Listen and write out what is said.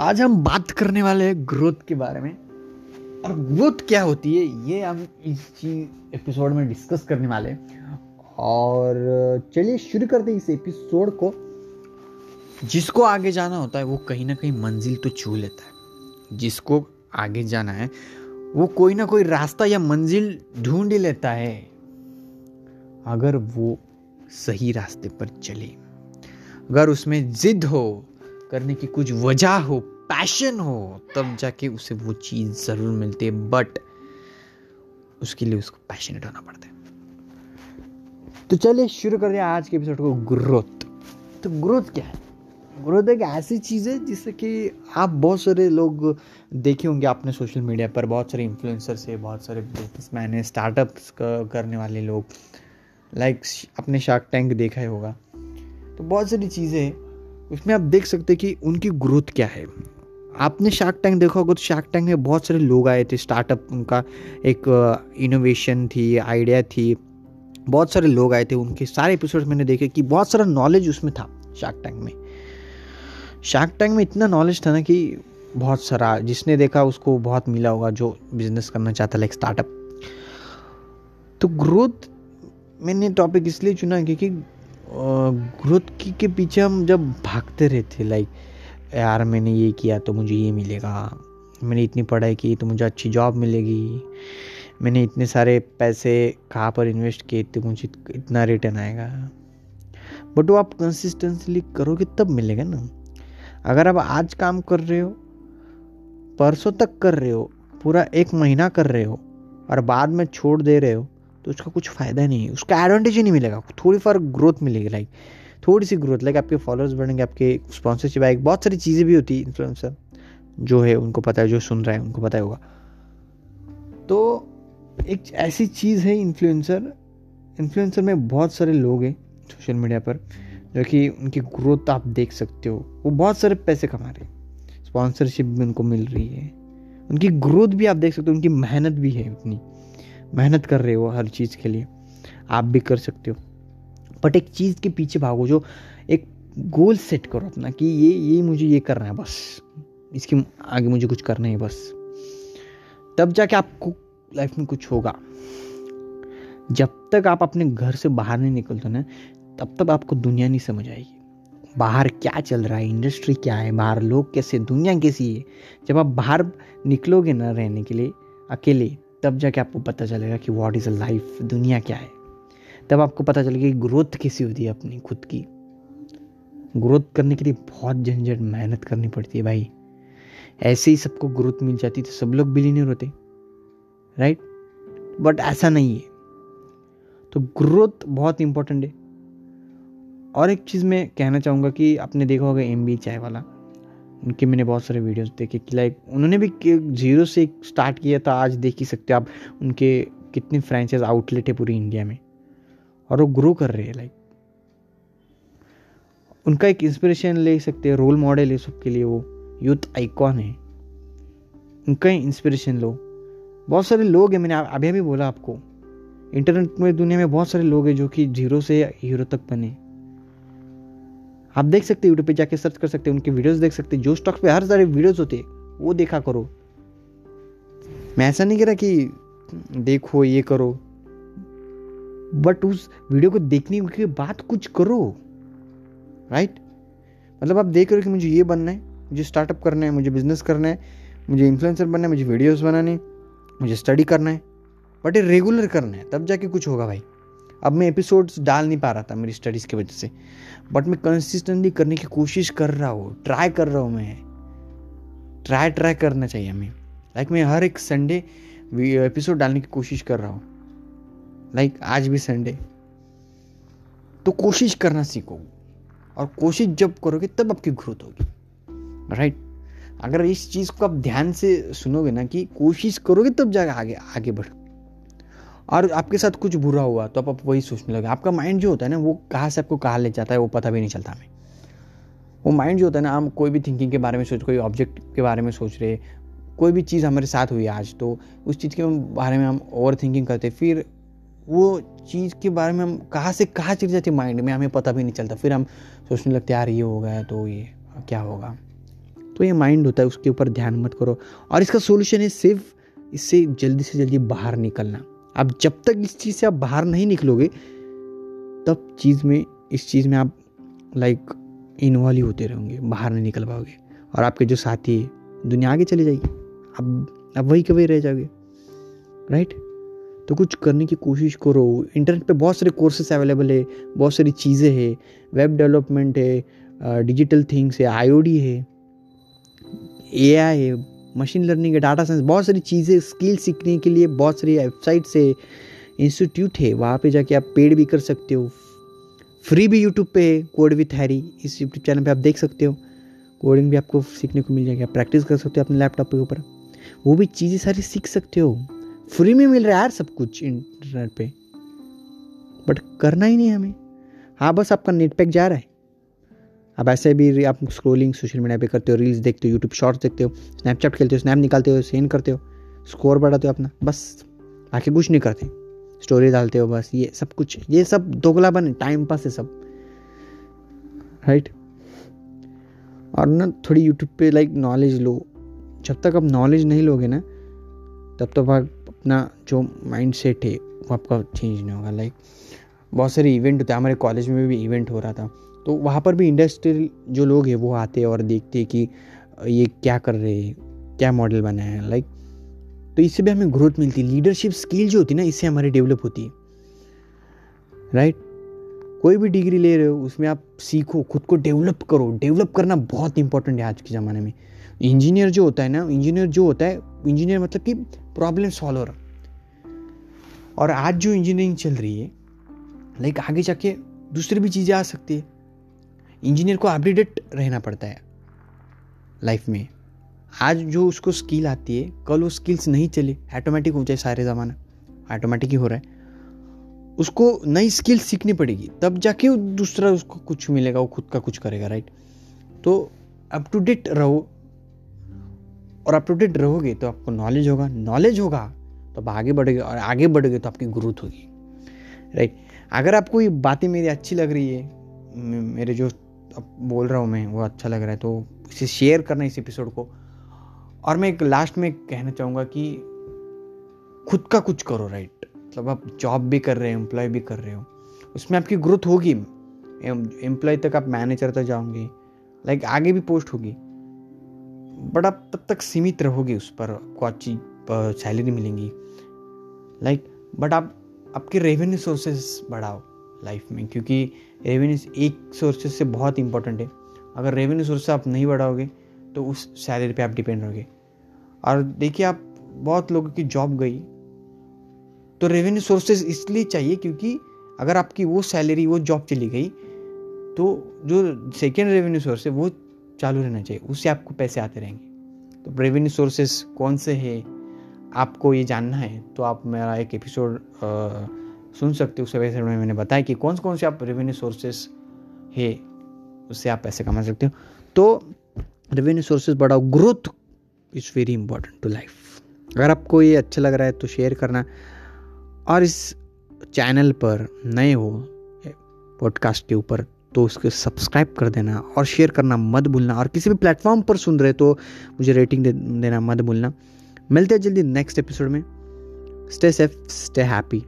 आज हम बात करने वाले हैं ग्रोथ के बारे में। और ग्रोथ क्या होती है, ये हम इस चीज़ एपिसोड में डिस्कस करने वाले और, चलिए शुरू करते हैं इस एपिसोड को। जिसको आगे जाना होता है, वो कहीं ना कहीं मंजिल तो छू लेता है। जिसको आगे जाना है, वो कोई ना कोई रास्ता या मंजिल ढूंढ लेता है। अगर वो सही रास्ते पर चले, अगर उसमें जिद हो करने की कुछ वजह हो पैशन हो, तब जाके उसे वो चीज़ ज़रूर मिलती है बट उसके लिए उसको पैशनेट होना पड़ता है। तो चलिए शुरू कर दिया आज के एपिसोड को ग्रोथ तो ग्रोथ क्या है? ग्रोथ एक ऐसी चीज़ है जिससे कि आप बहुत सारे लोग देखे होंगे आपने सोशल मीडिया पर, बहुत सारे इन्फ्लुएंसर्स है, बहुत सारे बिजनेसमैन है स्टार्टअप्स करने वाले लोग। लाइक अपने शार्क टैंक देखा ही होगा। तो बहुत सारी चीज़ें उसमें आप देख सकते हैं कि उनकी ग्रोथ क्या है। आपने शार्क टैंक देखा होगा तो शार्क टैंक में बहुत सारे लोग आए थे स्टार्टअप उनका एक इनोवेशन थी आइडिया थी। बहुत सारे लोग आए थे उनके, सारे एपिसोड मैंने देखे कि बहुत सारा नॉलेज उसमें था शार्क टैंक में। शार्क टैंक में इतना नॉलेज था ना कि बहुत सारा, जिसने देखा उसको बहुत मिला होगा जो बिज़नेस करना चाहता लाइक स्टार्टअप तो ग्रोथ मैंने टॉपिक इसलिए चुना क्योंकि ग्रोथ की के पीछे हम जब भागते रहते लाइक यार मैंने ये किया तो मुझे ये मिलेगा। मैंने इतनी पढ़ाई की तो मुझे अच्छी जॉब मिलेगी। मैंने इतने सारे पैसे कहाँ पर इन्वेस्ट किए तो मुझे इतना रिटर्न आएगा। बट वो आप कंसिस्टेंसली करोगे तब मिलेगा ना। अगर आप आज काम कर रहे हो, परसों तक कर रहे हो, पूरा एक महीना कर रहे हो, और बाद में छोड़ दे रहे हो तो उसका कुछ फ़ायदा नहीं है। उसका एडवांटेज ही नहीं मिलेगा। थोड़ी फार ग्रोथ मिलेगी लाइक थोड़ी सी ग्रोथ लाइक आपके फॉलोअर्स बढ़ेंगे, आपके स्पॉन्सरशिप आएगी। बहुत सारी चीज़ें भी होती है इन्फ्लुएंसर जो है, उनको पता है, जो सुन रहा है, उनको पता होगा। तो एक ऐसी चीज़ है इन्फ्लुएंसर इन्फ्लुएंसर में बहुत सारे लोग हैं सोशल मीडिया पर, जो कि उनकी ग्रोथ आप देख सकते हो। वो बहुत सारे पैसे कमा रहे हैं। स्पॉन्सरशिप भी उनको मिल रही है। उनकी ग्रोथ भी आप देख सकते हो, उनकी मेहनत भी है उतनी। मेहनत कर रहे हो हर चीज़ के लिए, आप भी कर सकते हो। बट एक चीज़ के पीछे भागो जो एक गोल सेट करो अपना कि ये ये मुझे ये करना है बस। इसके आगे मुझे कुछ करना है बस। तब जाके आपको लाइफ में कुछ होगा। जब तक आप अपने घर से बाहर नहीं निकलते ना, तब तक आपको दुनिया नहीं समझ आएगी। बाहर क्या चल रहा है इंडस्ट्री क्या है, बाहर लोग कैसे, दुनिया कैसी है? जब आप बाहर निकलोगे ना रहने के लिए, अकेले तब जाके आपको पता चलेगा कि वॉट इज़ अ लाइफ दुनिया क्या है। तब आपको पता चलेगा कि ग्रोथ कैसी होती है अपनी, खुद की। ग्रोथ करने के लिए बहुत झंझट, मेहनत करनी पड़ती है भाई। ऐसे ही सबको ग्रोथ मिल जाती तो सब लोग बिलीनियर होते राइट बट ऐसा नहीं है। तो ग्रोथ बहुत इंपॉर्टेंट है। और एक चीज़ मैं कहना चाहूँगा कि आपने देखा होगा एम बी चाय वाला। उनके मैंने बहुत सारे वीडियोस देखे कि लाइक उन्होंने भी ज़ीरो से स्टार्ट किया था, आज देख ही सकते हो आप उनके कितने फ्रेंचाइज आउटलेट है पूरी इंडिया में। और वो ग्रो कर रहे हैं लाइक उनका एक इंस्पिरेशन ले सकते हैं रोल मॉडल है सबके लिए वो यूथ आइकॉन है। उनका ही इंस्पिरेशन लो। बहुत सारे लोग हैं, मैंने अभी अभी बोला आपको इंटरनेट में दुनिया में बहुत सारे लोग हैं जो कि ज़ीरो से हीरो तक बने। आप देख सकते यूट्यूब पे जाके सर्च कर सकते हैं, उनके वीडियोस देख सकते हैं, जो स्टॉक्स पे हर सारे वीडियोस होते वो देखा करो। मैं ऐसा नहीं कह रहा कि देखो, ये करो। बट उस वीडियो को देखने के बाद कुछ करो राइट मतलब आप देख रहे हो कि मुझे ये बनना है, मुझे स्टार्टअप करना है, मुझे बिज़नेस करना है, मुझे इन्फ्लुएंसर बनना है, मुझे वीडियोस बनाने, मुझे स्टडी करना है बट ये रेगुलर करना है, तब जाके कुछ होगा भाई। अब मैं एपिसोड्स डाल नहीं पा रहा था मेरी स्टडीज़ की वजह से। बट मैं कंसिस्टेंटली करने की कोशिश कर रहा हूँ ट्राई कर रहा हूँ मैं। ट्राई ट्राई करना चाहिए हमें। लाइक मैं हर एक संडे एपिसोड डालने की कोशिश कर रहा हूँ। लाइक आज भी संडे तो कोशिश करना सीखो। और कोशिश जब करोगे तब आपकी ग्रोथ होगी। राइट? अगर इस चीज़ को आप ध्यान से सुनोगे ना कि कोशिश करोगे तब जाकर आगे आगे बढ़ और आपके साथ कुछ बुरा हुआ तो आप, वही सोचने लगे। आपका माइंड जो होता है ना वो कहाँ से आपको कहाँ ले जाता है वो पता भी नहीं चलता हमें। वो माइंड जो होता है ना हम कोई भी थिंकिंग के बारे में सोच कोई ऑब्जेक्ट के बारे में सोच रहे कोई भी चीज़ हमारे साथ हुई आज तो उस चीज़ के बारे में हम ओवर थिंकिंग करते फिर वो चीज़ के बारे में हम कहाँ से कहाँ चली जाती माइंड में हमें पता भी नहीं चलता। फिर हम सोचने लगते यार ये हो गया तो ये क्या होगा? तो ये माइंड होता है उसके ऊपर ध्यान मत करो। और इसका सोल्यूशन है सिर्फ़ इससे जल्दी से जल्दी बाहर निकलना। अब जब तक इस चीज़ से आप बाहर नहीं निकलोगे, तब चीज़ में, इस चीज़ में आप लाइक इन्वॉल्व होते रहोगे, बाहर नहीं निकल पाओगे। और आपके जो साथी है, दुनिया आगे चली जाएगी। अब अब वही के वही रह जाओगे। राइट तो कुछ करने की कोशिश करो। इंटरनेट पे बहुत सारे कोर्सेस अवेलेबल है, बहुत सारी चीज़ें हैं। वेब डेवलपमेंट है डिजिटल थिंग्स है आई है एआई है मशीन लर्निंग है डाटा साइंस बहुत सारी चीज़ें स्किल सीखने के लिए बहुत सारी वेबसाइट्स है इंस्टीट्यूट है। वहाँ पे जाके आप पेड भी कर सकते हो। फ्री भी यूट्यूब पे है कोड विथ हैरी इस यूट्यूब चैनल पे आप देख सकते हो। कोडिंग भी आपको सीखने को मिल जाएगा। प्रैक्टिस कर सकते हो अपने लैपटॉप के ऊपर। वो भी चीज़ें सारी सीख सकते हो। फ्री में मिल रहा है यार सब कुछ इंटरनेट पे। बट करना ही नहीं हमें। हाँ बस आपका नेट पैक जा रहा है। अब ऐसे भी आप स्क्रोलिंग सोशल मीडिया पे करते हो रील्स देखते हो यूट्यूब शॉर्ट्स देखते हो स्नैपचैट खेलते हो स्नैप निकालते हो सेंड करते हो स्कोर बढ़ाते हो अपना, बस, आके कुछ नहीं करते स्टोरी डालते हो बस, ये सब कुछ, ये सब दोगला बने टाइम पास है सब राइट और ना थोड़ी यूट्यूब पे लाइक नॉलेज लो, जब तक आप नॉलेज नहीं लोगे ना, तब तक तो आप अपना जो माइंड सेट है, वो आपका चेंज नहीं होगा लाइक बहुत सारे इवेंट होते हैं। हमारे कॉलेज में भी इवेंट हो रहा था। तो वहाँ पर भी इंडस्ट्रियल जो लोग हैं, वो आते और देखते कि ये क्या कर रहे हैं, क्या मॉडल बनाया है लाइक तो इससे भी हमें ग्रोथ मिलती है। लीडरशिप स्किल जो होती है ना, इससे हमारी डेवलप होती है। राइट कोई भी डिग्री ले रहे हो, उसमें आप सीखो, खुद को डेवलप करो। डेवलप करना बहुत इंपॉर्टेंट है आज के ज़माने में। इंजीनियर जो होता है ना इंजीनियर जो होता है इंजीनियर मतलब कि प्रॉब्लम सॉल्वर और आज जो इंजीनियरिंग चल रही है लाइक आगे जाके दूसरी भी चीज़ें आ सकती है। इंजीनियर को अपडेटेड रहना पड़ता है लाइफ में। आज जो उसको स्किल आती है, कल वो स्किल्स नहीं चले ऑटोमेटिक हो जाए सारे ज़माना। ऑटोमेटिक ही हो रहा है। उसको नई स्किल सीखनी पड़ेगी, तब जाके दूसरा उसको कुछ मिलेगा, वो खुद का कुछ करेगा राइट तो अप टू डेट रहो। और अप टू डेट रहोगे तो आपको नॉलेज होगा। नॉलेज होगा तो आप आगे बढ़ोगे और आगे बढ़ोगे तो आपकी ग्रोथ होगी। राइट अगर आपको ये बातें मेरी अच्छी लग रही है मेरे जो अब बोल रहा हूँ मैं, वो अच्छा लग रहा है तो इसे शेयर करना इस एपिसोड को। और मैं एक लास्ट में कहना चाहूँगा कि खुद का कुछ करो राइट मतलब आप जॉब भी कर रहे हो एम्प्लॉय भी कर रहे हो, उसमें आपकी ग्रोथ होगी। एम्प्लॉय तक आप मैनेजर तक जाओगे लाइक आगे भी पोस्ट होगी बट आप तब तक सीमित रहोगे उस पर, आपको अच्छी सैलरी मिलेंगी। लाइक बट आप आपके रेवेन्यू सोर्सेस बढ़ाओ लाइफ में, क्योंकि रेवेन्यू एक सोर्सेज से बहुत इंपॉर्टेंट है। अगर रेवेन्यू सोर्स आप नहीं बढ़ाओगे तो उस सैलरी पे आप डिपेंड रहोगे। और देखिए, आप बहुत लोगों की जॉब गई तो रेवेन्यू सोर्सेज इसलिए चाहिए क्योंकि अगर आपकी वो सैलरी वो जॉब चली गई तो जो सेकेंड रेवेन्यू सोर्स है, वो चालू रहना चाहिए, उससे आपको पैसे आते रहेंगे। तो रेवेन्यू सोर्सेस कौन से है? आपको ये जानना है तो आप मेरा एक एपिसोड सुन सकते हो। उस एपिसोड में मैंने बताया कि कौन कौन से आप रेवेन्यू सोर्सेस है, उससे आप पैसे कमा सकते हो। तो रेवेन्यू सोर्सेज बढ़ाओ growth is very important to life अगर आपको ये अच्छा लग रहा है तो शेयर करना। और इस चैनल पर नए हो पॉडकास्ट के ऊपर तो उसको सब्सक्राइब कर देना और शेयर करना मत भूलना। और किसी भी प्लेटफॉर्म पर सुन रहे तो मुझे रेटिंग दे, देना मत भूलना। मिलते हैं जल्दी नेक्स्ट एपिसोड में। Stay safe stay happy